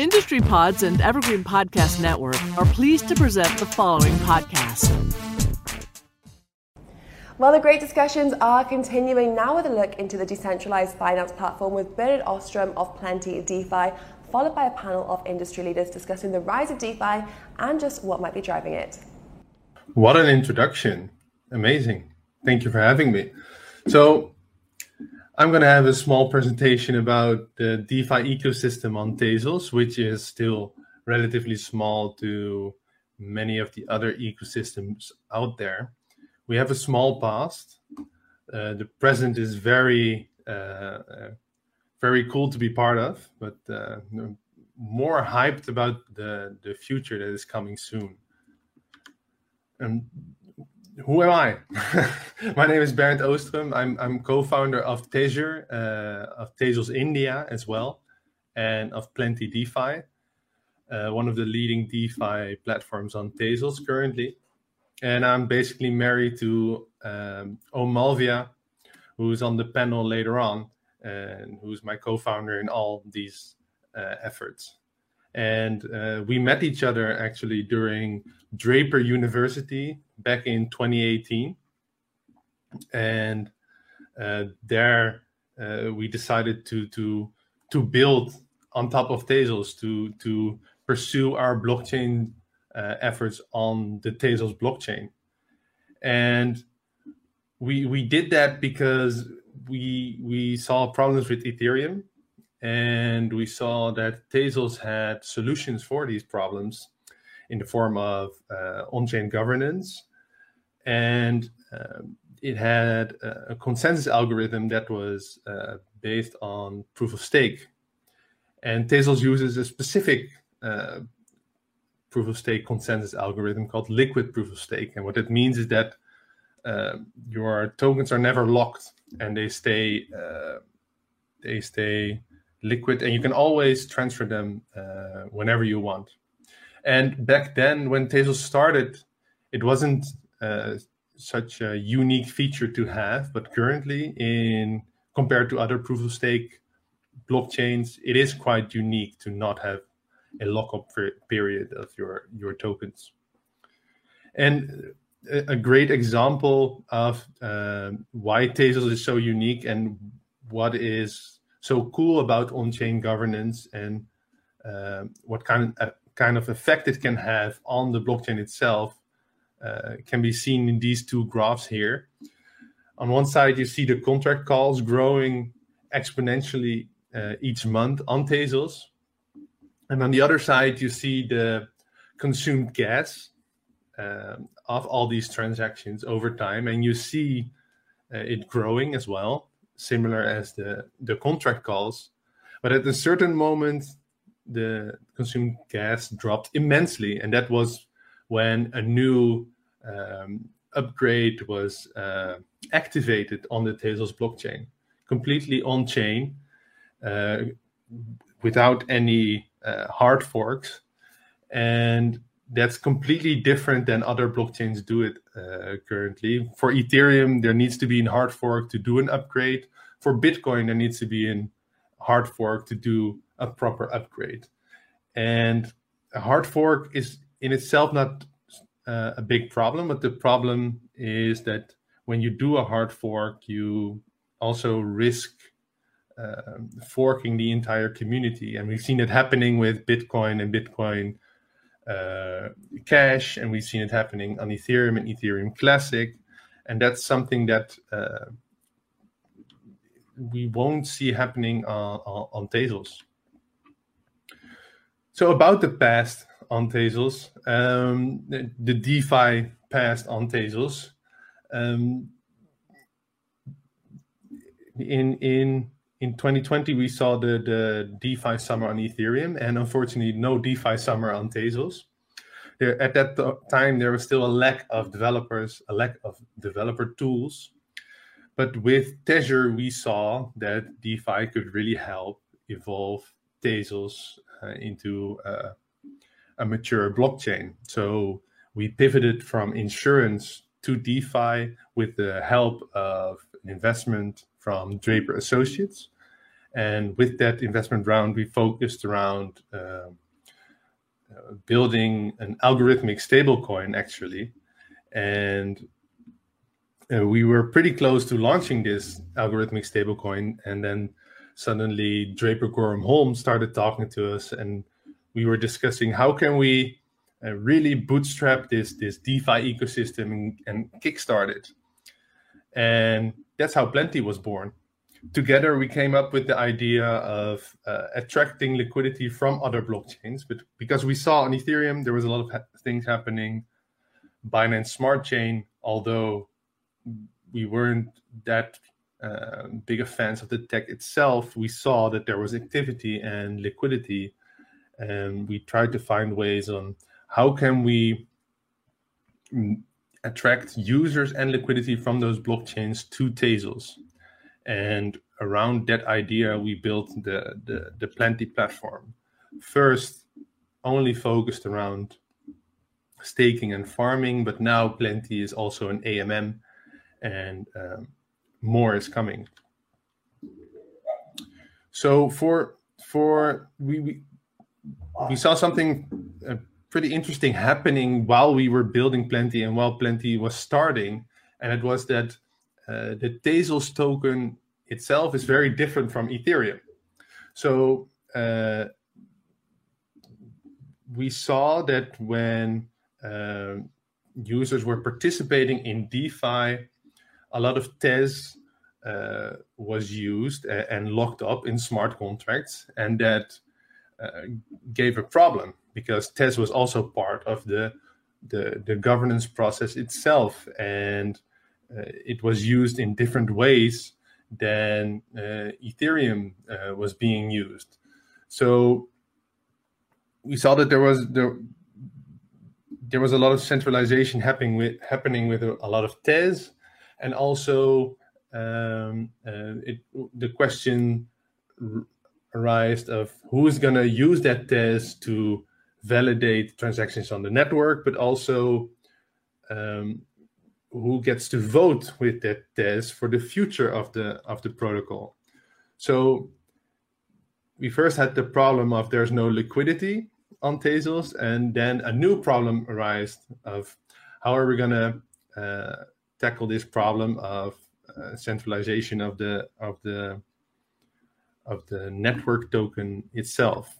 Industry Pods and Evergreen Podcast Network are pleased to present the following podcast. Well, the great discussions are continuing now with a look into the decentralized finance platform with Bernard Oostrum of Plenty DeFi, followed by a panel of industry leaders discussing the rise of DeFi and just what might be driving it. What an introduction! Amazing. Thank you for having me. So, I'm going to have a small presentation about the DeFi ecosystem on Tezos, which is still relatively small to many of the other ecosystems out there we have a small past. Uh, the present is very, uh, very cool to be part of, but uh, more hyped about the the future that is coming soon. And who am I? My name is Bernd Oostrum. I'm I'm co-founder of TezSure, uh, of Tezos India as well, and of Plenty DeFi, uh, one of the leading DeFi platforms on Tezos currently and I'm basically married to um, Om Malviya, who's on the panel later on, and who's my co-founder in all these uh, efforts. And uh, we met each other actually during Draper University back in 2018, and uh, there uh, we decided to to to build on top of Tezos to to pursue our blockchain uh, efforts on the Tezos blockchain. And we we did that because we we saw problems with Ethereum and we saw that Tezos had solutions for these problems in the form of uh, on-chain governance and um, it had a consensus algorithm that was uh, based on proof of stake and Tezos uses a specific uh, proof of stake consensus algorithm called liquid proof of stake. And what it means is that uh, your tokens are never locked and they stay uh, they stay liquid and you can always transfer them uh, whenever you want. And back then, when Tezos started, it wasn't uh, such a unique feature to have, but currently, in compared to other proof of stake blockchains, it is quite unique to not have a lockup period of your your tokens. And a great example of uh, why Tezos is so unique and what is so cool about on-chain governance and uh, what kind of uh, kind of effect it can have on the blockchain itself uh, can be seen in these two graphs here. On one side, you see the contract calls growing exponentially uh, each month on Tezos, and on the other side, you see the consumed gas um, of all these transactions over time, and you see uh, it growing as well, similar as the, the contract calls. But at a certain moment, the consumed gas dropped immensely, and that was when a new um, upgrade was uh, activated on the Tezos blockchain, completely on chain, uh, without any uh, hard forks, and that's completely different than other blockchains do it uh, currently. For Ethereum, there needs to be a hard fork to do an upgrade. For Bitcoin, there needs to be a hard fork to do a proper upgrade. And a hard fork is in itself not uh, a big problem, but the problem is that when you do a hard fork, you also risk uh, forking the entire community. And we've seen it happening with Bitcoin and Bitcoin Cash, and we've seen it happening on Ethereum and Ethereum Classic. And that's something that uh, we won't see happening on, on, on Tezos. So, about the past on Tezos, um, the, the DeFi past on Tezos. Um, in in in 2020 we saw the the DeFi summer on Ethereum, and unfortunately, no DeFi summer on Tezos. There, at that time, there was still a lack of developers, a lack of developer tools. But with Tezos, we saw that DeFi could really help evolve Tezos uh, into uh, a mature blockchain. So we pivoted from insurance to DeFi with the help of an investment from Draper Associates. And with that investment round, we focused around uh, uh, building an algorithmic stablecoin, actually. And uh, we were pretty close to launching this algorithmic stablecoin. And then suddenly Draper Goren Holm started talking to us, and we were discussing how can we uh, really bootstrap this, this DeFi ecosystem and, kickstart it. And that's how Plenty was born together we came up with the idea of uh, attracting liquidity from other blockchains but because we saw on ethereum there was a lot of ha- things happening binance smart chain although we weren't that uh, big of fans of the tech itself we saw that there was activity and liquidity and we tried to find ways on how can we attract users and liquidity from those blockchains to Tezos and around that idea, we built the, the, the Plenty platform. First, only focused around staking and farming, but now Plenty is also an AMM and um, more is coming. So for for we we, we saw something uh, pretty interesting happening while we were building Plenty and while Plenty was starting, and it was that uh, the Tezos token itself is very different from Ethereum. So uh, we saw that when uh, users were participating in DeFi, a lot of Tez uh, was used and locked up in smart contracts, and that gave a problem because Tez was also part of the the, the governance process itself, and uh, it was used in different ways than uh, Ethereum uh, was being used. So we saw that there was there, there was a lot of centralization happening with happening with a, a lot of Tez, and also um, uh, it, the question arose of who is going to use that Tez to validate transactions on the network, but also um, who gets to vote with that Tez for the future of the of the protocol. So we first had the problem of there's no liquidity on Tezos, and then a new problem arose of how are we going to uh, tackle this problem of uh, centralization of the of the of the network token itself.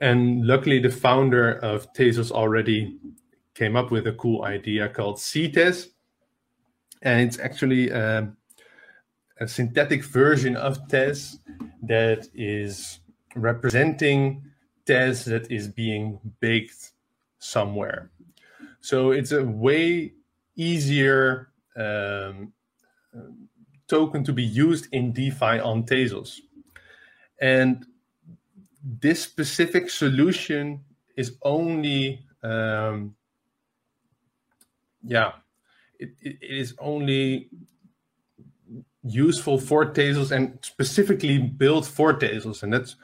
And luckily, the founder of Tezos already came up with a cool idea called ctez. And it's actually a synthetic version of Tez that is representing Tez that is being baked somewhere. So it's a way easier um, token to be used in DeFi on Tezos. And this specific solution is only um, yeah, it, it is only useful for Tezos and specifically built for Tezos, and that's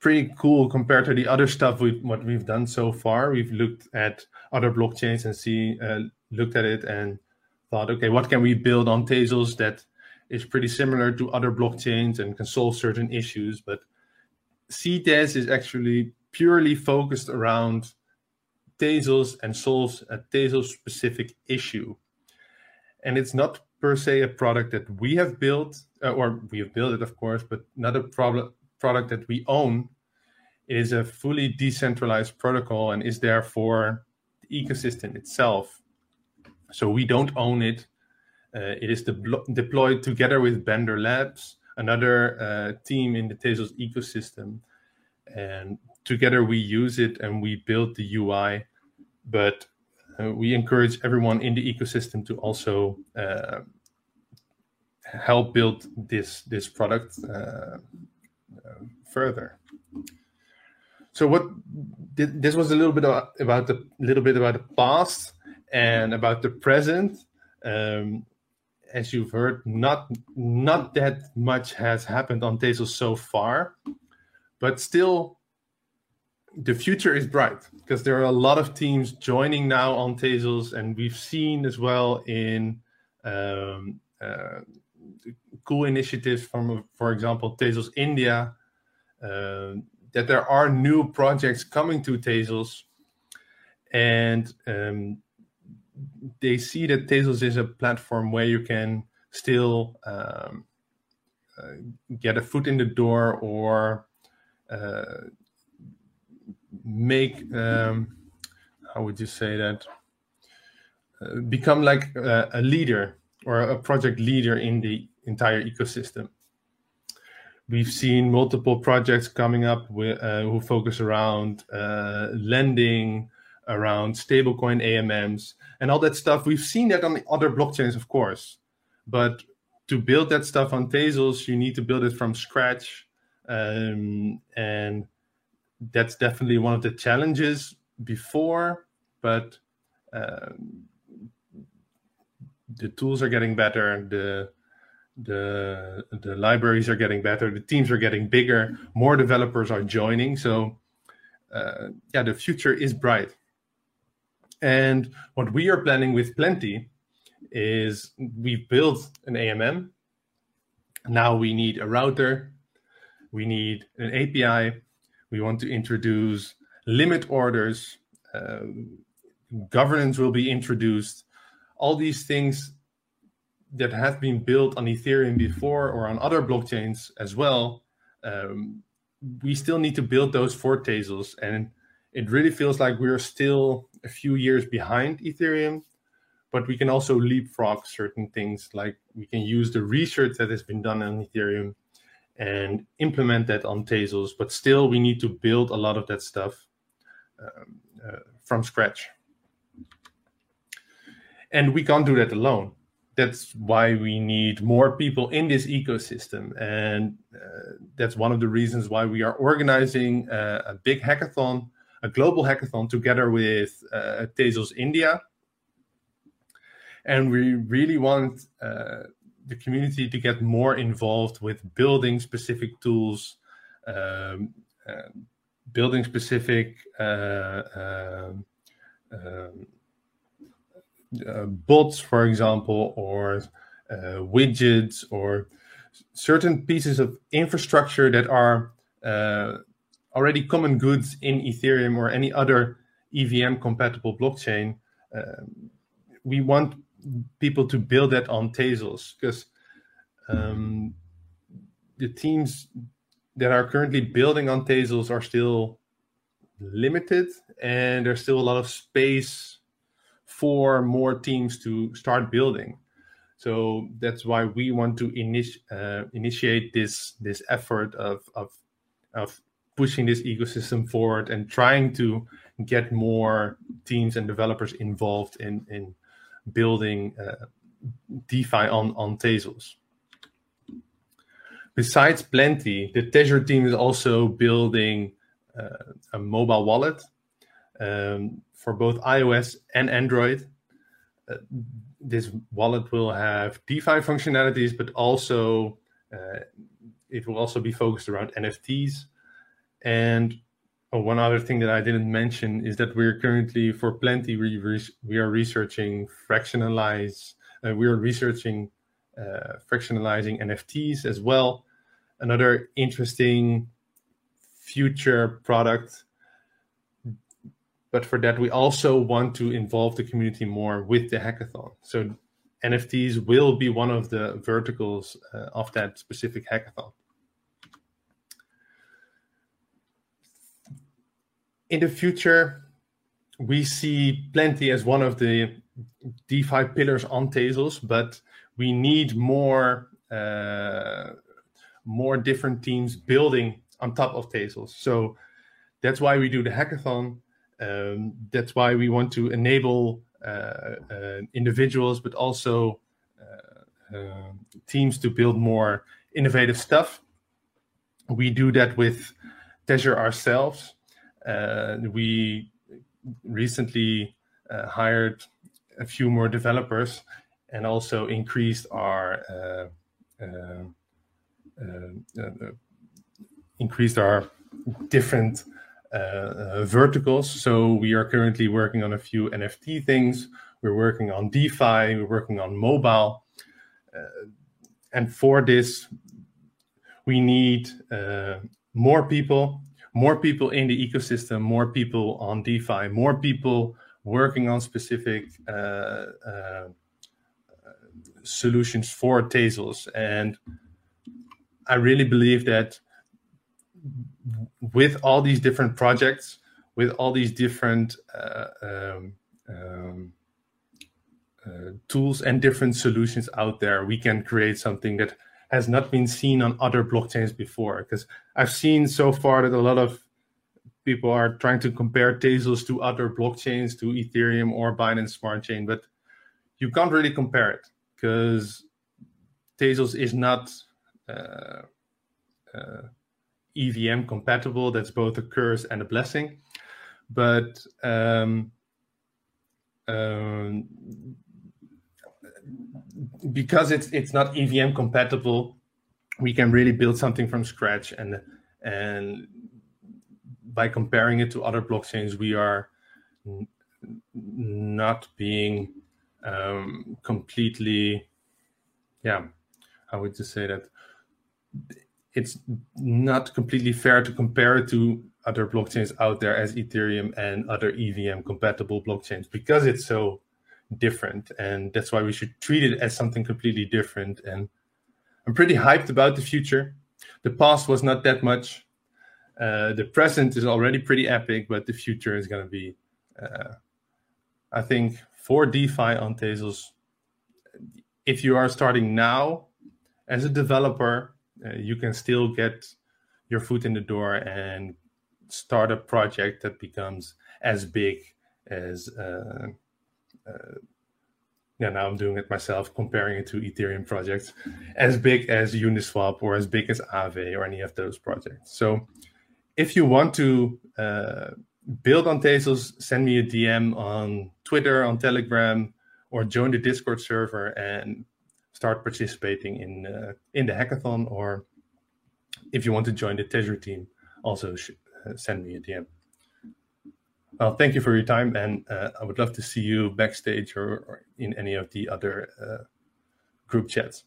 pretty cool compared to the other stuff we what we've done so far. We've looked at other blockchains and see uh, looked at it and thought, okay, what can we build on Tezos that is pretty similar to other blockchains and can solve certain issues, but ctez is actually purely focused around Tezos and solves a Tezos specific issue. And it's not per se a product that we have built, uh, or we have built it, of course, but not a problem, product that we own. It is a fully decentralized protocol and is therefore the ecosystem itself. So we don't own it. Uh, it is de- deployed together with Bender Labs, another uh, team in the Tezos ecosystem. And together we use it and we build the UI, but uh, we encourage everyone in the ecosystem to also uh, help build this this product uh, further. So what this was a little bit about the little bit about the past and about the present. Um, as you've heard, not not that much has happened on Tezos so far, but still the future is bright because there are a lot of teams joining now on Tezos, and we've seen as well in um, uh, cool initiatives from, for example, Tezos India, uh, that there are new projects coming to Tezos, and um, they see that Tezos is a platform where you can still um, uh, get a foot in the door or uh, make um, how would you say that? Uh, become like a, a leader or a project leader in the entire ecosystem. We've seen multiple projects coming up with, uh, who focus around uh, lending, around stablecoin AMMs, and all that stuff. We've seen that on the other blockchains, of course, but to build that stuff on Tezos, you need to build it from scratch, um, and that's definitely one of the challenges before. But um, the tools are getting better. The the the libraries are getting better the teams are getting bigger more developers are joining so uh, yeah the future is bright and what we are planning with plenty is we've built an amm now we need a router. We need an api we want to introduce limit orders. Uh, governance will be introduced. All these things that have been built on Ethereum before or on other blockchains as well, um, we still need to build those for Tezos. And it really feels like we're still a few years behind Ethereum, but we can also leapfrog certain things. Like we can use the research that has been done on Ethereum and implement that on Tezos, but still we need to build a lot of that stuff um, uh, from scratch. And we can't do that alone that's why we need more people in this ecosystem and uh, that's one of the reasons why we are organizing uh, a big hackathon a global hackathon together with uh, Tezos India. And we really want uh, the community to get more involved with building specific tools um, uh, building specific uh, um, um uh, bots, for example, or uh, widgets, or certain pieces of infrastructure that are uh, already common goods in Ethereum or any other EVM compatible blockchain. Um, we want people to build that on Tezos because um, the teams that are currently building on Tezos are still limited and there's still a lot of space for more teams to start building. So that's why we want to initi- uh, initiate this this effort of, of of pushing this ecosystem forward and trying to get more teams and developers involved in in building uh, DeFi on on Tezos. Besides Plenty, the TezSure team is also building uh, a mobile wallet. Um, for both iOS and Android. Uh, this wallet will have DeFi functionalities, but also uh, it will also be focused around NFTs. And oh, one other thing that I didn't mention is that we're currently for Plenty we, we are researching fractionalize. Uh, we are researching uh, fractionalizing NFTs as well. Another interesting future product but for that we also want to involve the community more with the hackathon so nfts will be one of the verticals uh, of that specific hackathon in the future we see plenty as one of the defi pillars on tezos but we need more uh, more different teams building on top of tezos so that's why we do the hackathon um, that's why we want to enable uh, uh, individuals, but also uh, um, teams to build more innovative stuff. We do that with TezSure ourselves. We recently hired a few more developers and also increased our uh, uh, uh, increased our different uh, uh, verticals. So we are currently working on a few NFT things. We're working on DeFi. We're working on mobile. Uh, and for this, we need uh, more people, more people in the ecosystem, more people on DeFi, more people working on specific uh, uh, solutions for Tezos. And I really believe that with all these different projects, with all these different uh, um, um, uh, tools and different solutions out there, we can create something that has not been seen on other blockchains before. Because I've seen so far that a lot of people are trying to compare Tezos to other blockchains, to Ethereum or Binance Smart Chain, but you can't really compare it because Tezos is not uh, uh, EVM compatible. That's both a curse and a blessing. But um, um, because it's it's not EVM compatible, we can really build something from scratch. And and by comparing it to other blockchains, we are not being um, completely, yeah, how would you say that? It's not completely fair to compare it to other blockchains out there as Ethereum and other EVM compatible blockchains because it's so different. And that's why we should treat it as something completely different. And I'm pretty hyped about the future. The past was not that much. Uh, the present is already pretty epic, but the future is going to be, uh, I think, for DeFi on Tezos, if you are starting now as a developer, uh, you can still get your foot in the door and start a project that becomes as big as uh, yeah now i'm doing it myself comparing it to ethereum projects as big as uniswap or as big as Aave or any of those projects so if you want to uh, build on Tezos, send me a DM on Twitter, on Telegram, or join the Discord server and start participating in uh, in the hackathon. Or if you want to join the TezSure team, also sh- uh, send me a DM. Well, thank you for your time, and uh, I would love to see you backstage or, or in any of the other uh, group chats.